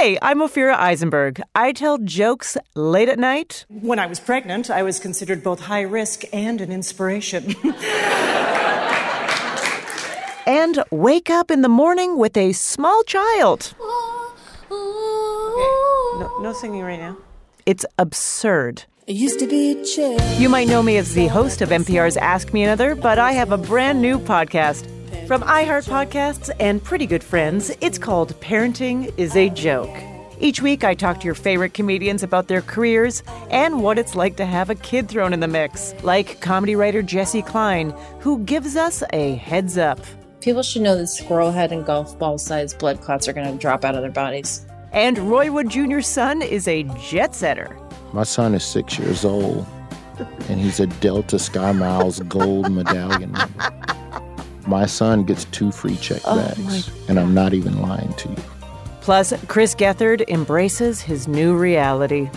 Hey, I'm Ophira Eisenberg. I tell jokes late at night. When I was pregnant, I was considered both high risk and an inspiration. and wake up in the morning with a small child. Okay, no, no singing right now. It's absurd. It used to be chill. You might know me as the host of NPR's Ask Me Another, but I have a brand new podcast. From iHeart Podcasts and Pretty Good Friends, it's called Parenting is a Joke. Each week, I talk to your favorite comedians about their careers and what it's like to have a kid thrown in the mix, like comedy writer Jessi Klein, who gives us a heads up. People should know that squirrel head and golf ball sized blood clots are going to drop out of their bodies. And Roy Wood Jr.'s son is a jet setter. My son is six years old, and he's a Delta Sky Miles gold medallion member. My son gets two free check oh bags, and I'm not even lying to you. Plus, Chris Gethard embraces his new reality.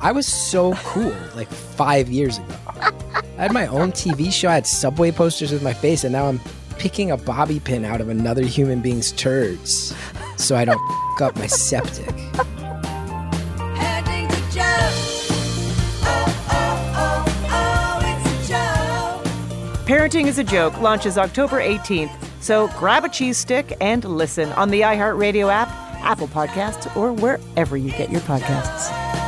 I was so cool like five years ago. I had my own TV show. I had subway posters with my face, and now I'm picking a bobby pin out of another human being's turds so I don't f- up my septic. Parenting is a Joke launches October 18th, so grab a cheese stick and listen on the iHeartRadio app, Apple Podcasts, or wherever you get your podcasts.